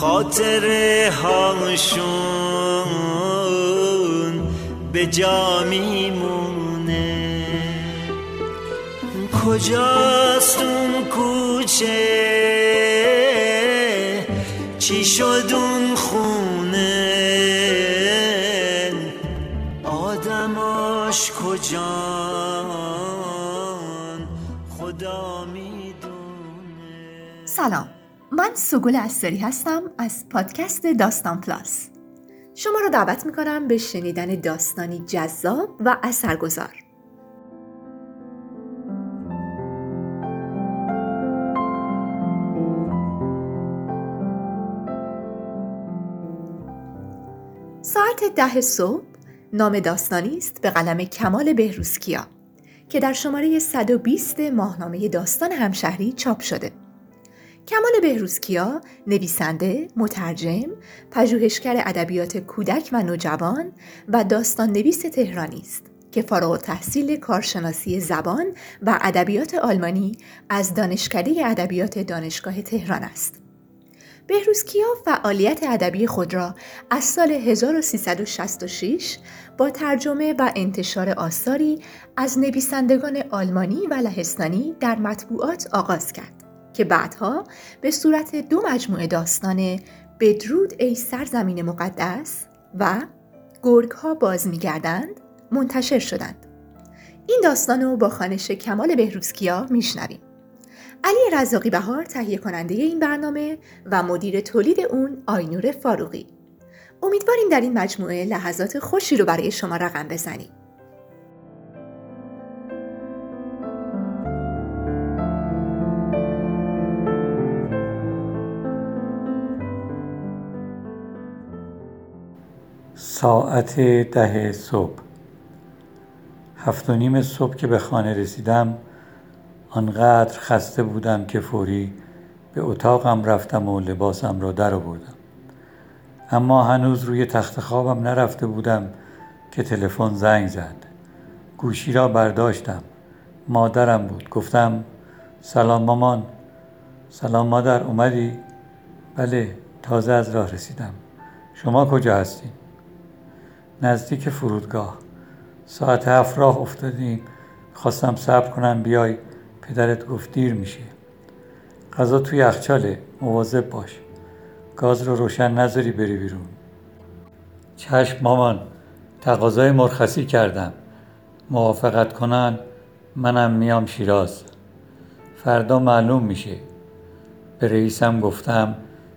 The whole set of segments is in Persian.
خاطره هاشون به جا میمونه. کجاست اون کوچه؟ چی شد اون خونه؟ آدماش کجان؟ خدا می‌دونه. سلام. من سگل استری هستم از پادکست داستان پلاس شما را دعوت می کنم به شنیدن داستانی جذاب و اثرگذار ساعت ده صبح نام داستانی است به قلم کمال بهروزکیا که در شماره 120 ماهنامه داستان همشهری چاپ شده. کمال بهروزکیا نویسنده، مترجم، پژوهشگر ادبیات کودک و نوجوان و داستان نویس تهرانی است که فارغ تحصیل کارشناسی زبان و ادبیات آلمانی از دانشکده ادبیات دانشگاه تهران است. بهروزکیا فعالیت ادبی خود را از سال 1366 با ترجمه و انتشار آثاری از نویسندگان آلمانی و لهستانی در مطبوعات آغاز کرد. که بعدها به صورت دو مجموعه داستان بدرود ای سرزمین مقدس و گرگ ها باز میگردند منتشر شدند. این داستان رو با خانش کمال بهروزکیا میشنویم. علی رزاقی بهار تهیه کننده این برنامه و مدیر تولید اون آینور فاروقی. امیدواریم در این مجموعه لحظات خوشی رو برای شما رقم بزنیم. ساعت ده صبح. هفت و نیم صبح که به خانه رسیدم آنقدر خسته بودم که فوری به اتاقم رفتم و لباسم را در آوردم. اما هنوز روی تخت خوابم نرفته بودم که تلفن زنگ زد. گوشی را برداشتم. مادرم بود. گفتم سلام مامان. سلام مادر اومدی؟ بله تازه از راه رسیدم. شما کجا هستید؟ نزدیک فرودگاه. ساعت هفت راه افتادیم. خواستم صبر کنم بیای. پدرت گفت دیر میشه. غذا توی یخچاله. مواظب باش. گاز رو روشن نذاری بری بیرون. چشم مامان. تقاضای مرخصی کردم. موافقت کنن منم میام شیراز. فردا معلوم میشه. به رئیسم گفتم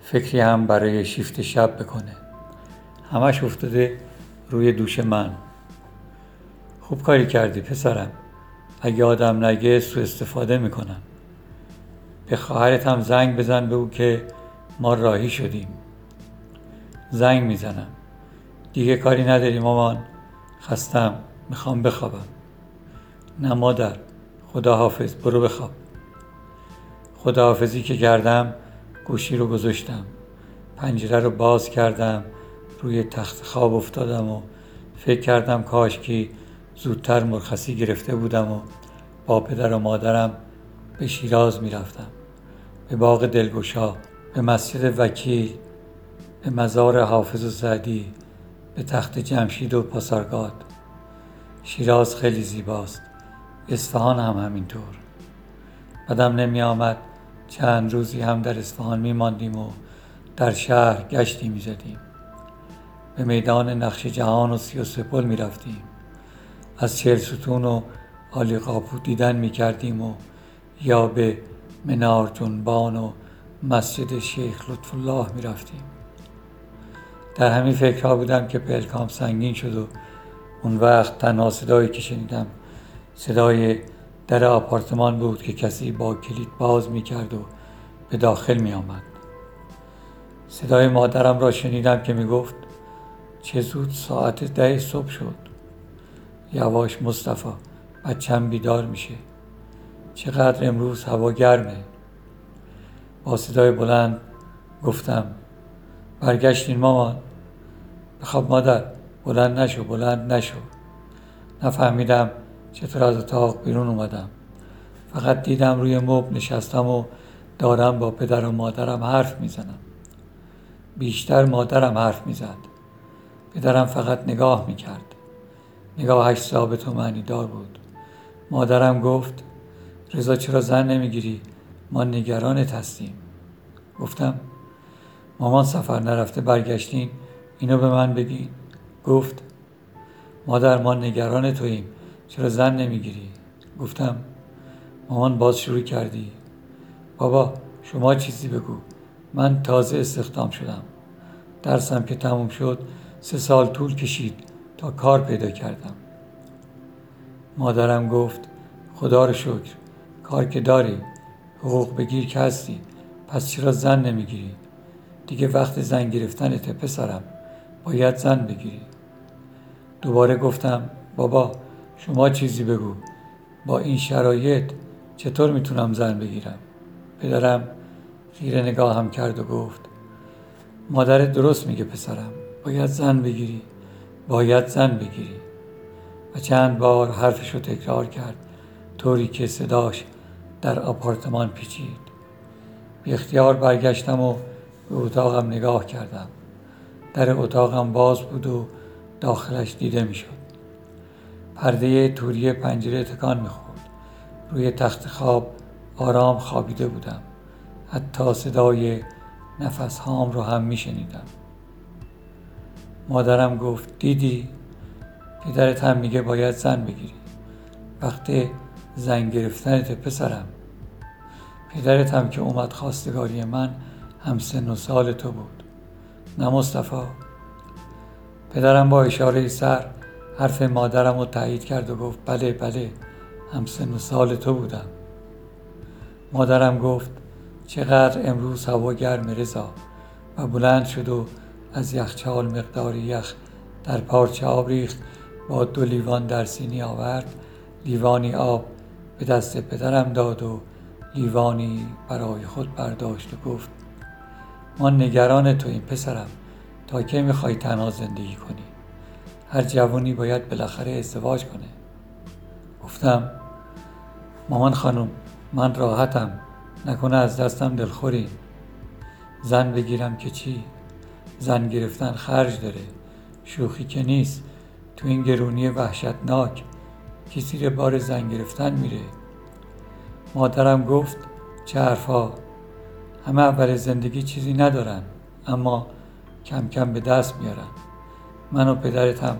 فکری هم برای شیفت شب بکنه. همش افتاده روی دوش من. خوب کاری کردی پسرم. اگه آدم نگه سو استفاده می‌کنم. به خواهرت هم زنگ بزن به او که ما راهی شدیم. زنگ می‌زنم. دیگه کاری نداری مامان. خستم. می‌خوام بخوابم. نه مادر. خدا حافظ برو بخواب. خدا حافظی که کردم گوشی رو گذاشتم. پنجره رو باز کردم. روی تخت خواب افتادم و فکر کردم کاش که زودتر مرخصی گرفته بودم و با پدر و مادرم به شیراز می‌رفتم. به باغ دلگشا به مسجد وکیل به مزار حافظ و سعدی به تخت جمشید و پاسارگاد. شیراز خیلی زیباست. اصفهان هم همینطور. بدم نمی آمد چند روزی هم در اصفهان می ماندیم و در شهر گشتی می زدیم. به میدان نقش جهان و سی و سپل می رفتیم. از چهل ستون و آلی قاپو دیدن می کردیم و یا به منار جنبان و مسجد شیخ لطف الله می رفتیم. در همین فکرها بودم که پلکام سنگین شد و اون وقت تنها صدایی که شنیدم صدای در آپارتمان بود که کسی با کلید باز می کرد و به داخل می آمد. صدای مادرم را شنیدم که می گفت چه زود ساعت ده صبح شد. یواش مصطفی بچم بیدار میشه. چقدر امروز هوا گرمه. با صدای بلند گفتم برگشتین مامان. بخواب مادر بلند نشو بلند نشو. نفهمیدم چطور از اتاق بیرون اومدم. فقط دیدم روی مبل نشستم و دارم با پدر و مادرم حرف می‌زنم. بیشتر مادرم حرف می‌زد. پدرم فقط نگاه می‌کرد. نگاهش ثابت و معنی دار بود. مادرم گفت رضا چرا زن نمی‌گیری؟ ما نگرانت هستیم. گفتم مامان سفر نرفته برگشتین اینو به من بگین. گفت مادر ما نگران توییم. چرا زن نمی‌گیری؟ گفتم مامان باز شروع کردی. بابا شما چیزی بگو. من تازه استخدام شدم. درسم که تموم شد سه سال طول کشید تا کار پیدا کردم. مادرم گفت خدا رو شکر کار که داری حقوق بگیر که هستی پس چرا زن نمی‌گیری؟ دیگه وقت زن گرفتنته پسرم باید زن بگیری. دوباره گفتم بابا شما چیزی بگو با این شرایط چطور می‌تونم زن بگیرم؟ پدرم خیره نگاه هم کرد و گفت مادرت درست میگه پسرم. باید زن بگیری. باید زن بگیری. و چند بار حرفش رو تکرار کرد. طوری که صداش در آپارتمان پیچید. بی اختیار برگشتم و به اتاقم نگاه کردم. در اتاقم باز بود و داخلش دیده می‌شد. پرده توری پنجره تکان می‌خورد. روی تخت خواب آرام خوابیده بودم. حتی صدای نفس هام رو هم میشنیدم. مادرم گفت دیدی؟ پدرت هم میگه باید زن بگیری. وقتی زن گرفتنت پسرم. پدرت هم که اومد خواستگاری من هم سن و سال تو بود. نه مصطفی. پدرم با اشاره سر حرف مادرم رو تایید کرد و گفت بله بله هم سن و سال تو بودم. مادرم گفت چقدر امروز هوا گرم رضا. و بلند شد و از یخچال مقداری یخ در پارچه آب ریخت. با دو لیوان در سینی آورد. لیوانی آب به دست پدرم داد و لیوانی برای خود برداشت و گفت ما نگران تو این پسرم. تا که می‌خوای تنها زندگی کنی؟ هر جوانی باید بالاخره ازدواج کنه. گفتم مامان خانم من راحتم. نکنه از دستم دلخوری زن بگیرم که چی؟ زن گرفتن خرج داره. شوخی که نیست. تو این گرونی وحشتناک. کی زیر بار زن گرفتن میره؟ مادرم گفت چه حرفا؟ همه اول زندگی چیزی ندارن اما کم کم به دست میارن. من و پدرت هم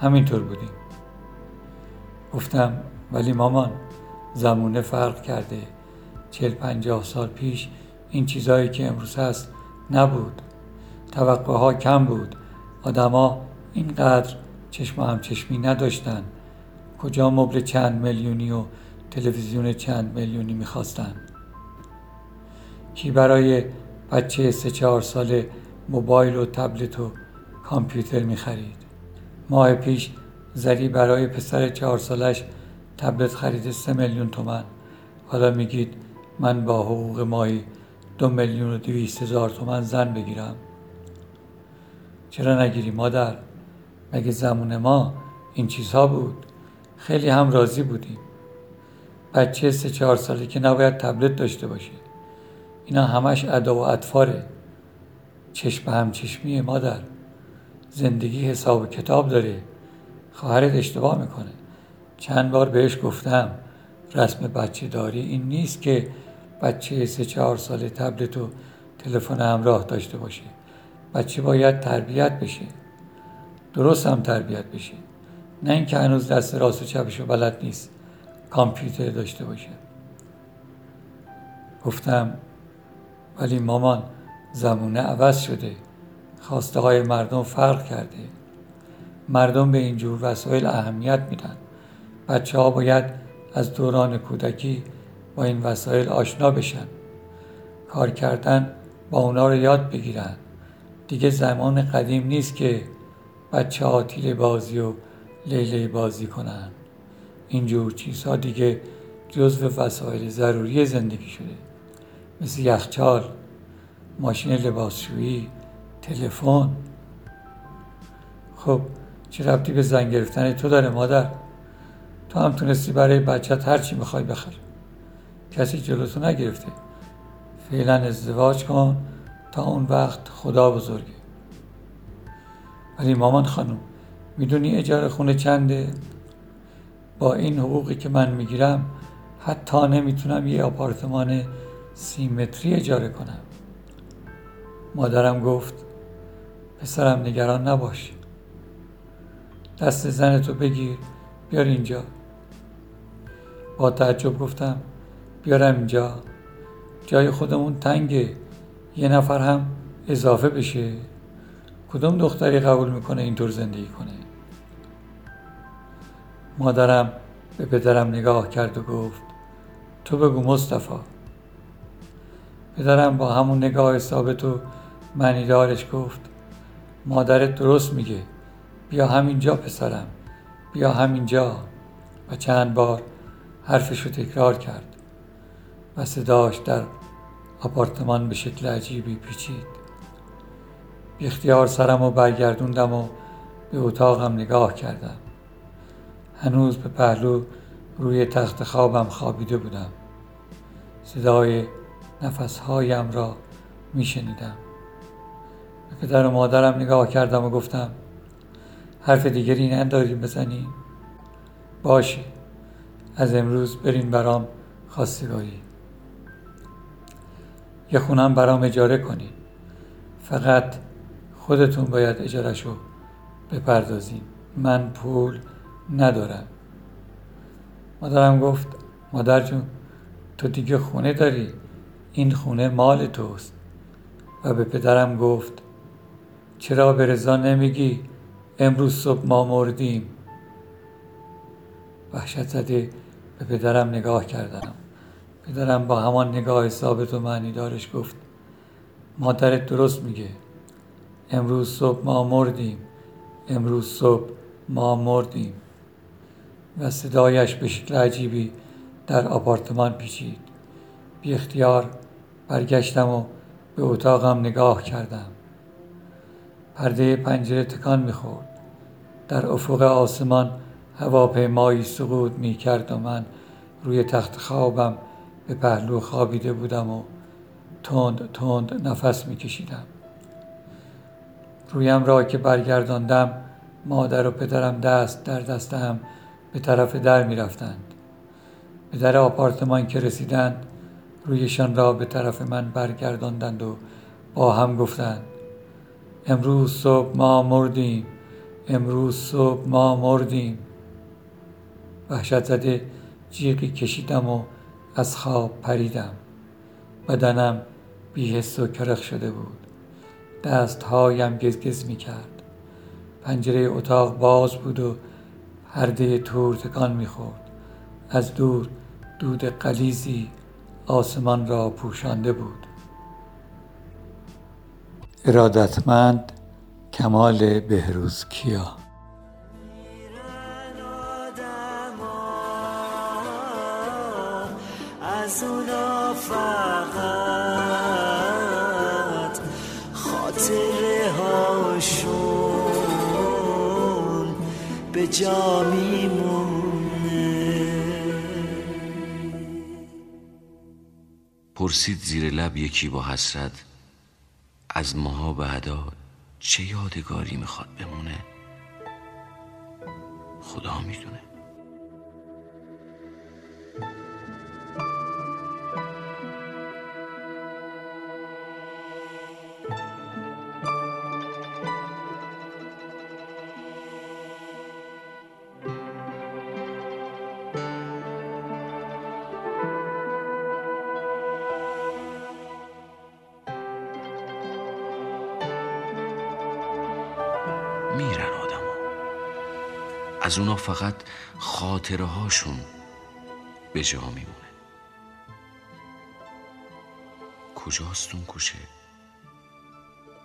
همینطور بودیم. گفتم ولی مامان زمونه فرق کرده. چل پنجاه سال پیش این چیزهایی که امروز هست نبود. توقع ها کم بود. آدما اینقدر چشم هم چشمی نداشتن. کجا مبل چند میلیونی و تلویزیون چند میلیونی می‌خواستن؟ کی برای بچه سه چهار ساله موبایل و تبلت و کامپیوتر می‌خرید؟ ماه پیش زری برای پسر چهار سالش تبلت خریده سه میلیون تومن حالا میگید من با حقوق ماهی دو میلیون و دویست هزار تومن زن بگیرم. چرا نگیری مادر؟ مگه زمان ما این چیزها بود؟ خیلی هم راضی بودیم. بچه سه چهار ساله که نباید تبلت داشته باشه. اینا همش ادا و اطفاره. چشم هم چشمی مادر. زندگی حساب و کتاب داره. خواهرت اشتباه می‌کنه. چند بار بهش گفتم رسم بچه داری این نیست که بچه سه چهار ساله تبلت و تلفن همراه داشته باشه. بچه باید تربیت بشه. درست هم تربیت بشه. نه اینکه هنوز دست راست و چپش و بلد نیست. کامپیوتر داشته باشه. گفتم ولی مامان زمونه عوض شده. خواسته های مردم فرق کرده. مردم به اینجور وسایل اهمیت میدن. بچه ها باید از دوران کودکی این وسایل آشنا بشن. کار کردن با اونا رو یاد بگیرن. دیگه زمان قدیم نیست که بچه ها تیل بازی و لیله بازی کنن. اینجور چیزها دیگه جزو وسایل ضروری زندگی شده. مثل یخچال ماشین لباسشویی تلفن. خب چه ربطی به زن گرفتن تو داره مادر؟ تو هم تونستی برای بچت هر چی می‌خوای بخر کسی جلوتو نگرفته. فعلا ازدواج کن. تا اون وقت خدا بزرگه. ولی مامان خانم می‌دونی اجاره خونه چنده؟ با این حقوقی که من می‌گیرم حتی نمی‌تونم یه آپارتمان سی متری اجاره کنم. مادرم گفت پسرم نگران نباش. دست زنتو بگیر بیار اینجا. با تعجب گفتم بیارم اینجا. جای خودمون تنگه. یه نفر هم اضافه بشه. کدوم دختری قبول می‌کنه اینطور زندگی کنه؟ مادرم به پدرم نگاه کرد و گفت تو بگو مصطفی. پدرم با همون نگاه ثابت و معنیدارش گفت مادرت درست میگه. بیا همینجا پسرم بیا همینجا. و چند بار حرفش رو تکرار کرد. و صداش در آپارتمان به شکل عجیبی پیچید. بی اختیار سرم و برگردوندم و به اتاقم نگاه کردم. هنوز به پهلو روی تخت خوابم خوابیده بودم. صدای نفسهایم را می شنیدم به پدر و مادرم نگاه کردم و گفتم حرف دیگری نداریم بزنیم. باشه از امروز برین برام خواستگاری. یه خونم برام اجاره کنین. فقط خودتون باید اجارهشو بپردازین. من پول ندارم. مادرم گفت مادر جون تو دیگه خونه داری. این خونه مال توست. و به پدرم گفت چرا به رضا نمیگی؟ امروز صبح ما مردیم. وحشت زده به پدرم نگاه کردم. پدرم با همان نگاه ثابت و معنی دارش گفت مادرت درست میگه. امروز صبح ما مردیم. امروز صبح ما مردیم. و صدایش به شکل عجیبی در آپارتمان پیچید. بی اختیار برگشتم و به اتاقم نگاه کردم. پرده پنجره تکان می‌خورد. در افق آسمان هواپیمایی سقوط می‌کرد و من روی تخت خوابم به پهلو خوابیده بودم و تند تند نفس میکشیدم. رویم را که برگرداندم مادر و پدرم دست در دست هم به طرف در می‌رفتند. به در آپارتمان که رسیدند رویشان را به طرف من برگرداندند و با هم گفتند امروز صبح ما مردیم امروز صبح ما مردیم. وحشت زده جیغی کشیدم و از خواب پریدم. بدنم بیهست و کرخ شده بود. دستهایم گزگز می کرد. پنجره اتاق باز بود و هرده تور تکان می خورد. از دور دود قلیزی آسمان را پوشانده بود. ارادتمند کمال بهروز کیا؟ از اونا فقط خاطره هاشون به جا میمونه. پرسید زیر لب یکی با حسرت از ماها بعدا چه یادگاری می‌خواد بمونه؟ خدا می‌دونه. از اونا فقط خاطره هاشون به جا میمونه. کجاست اون کوچه؟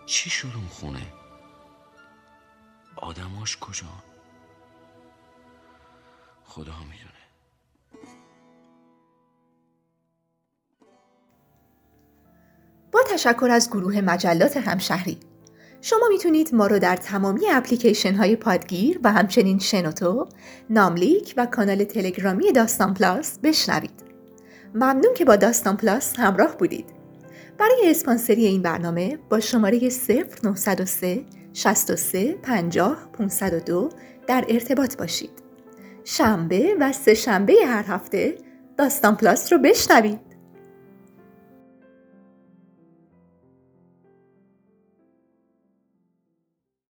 چی شد اون خونه؟ آدماش کجا؟ خدا می‌دونه. با تشکر از گروه مجلات همشهری شما می‌تونید ما رو در تمامی اپلیکیشن های پادگیر و همچنین شنوتو، ناملیک و کانال تلگرامی داستان پلاس بشنوید. ممنون که با داستان پلاس همراه بودید. برای اسپانسری این برنامه با شماره 0903 63 50 502 در ارتباط باشید. شنبه و سه شنبه هر هفته داستان پلاس رو بشنوید.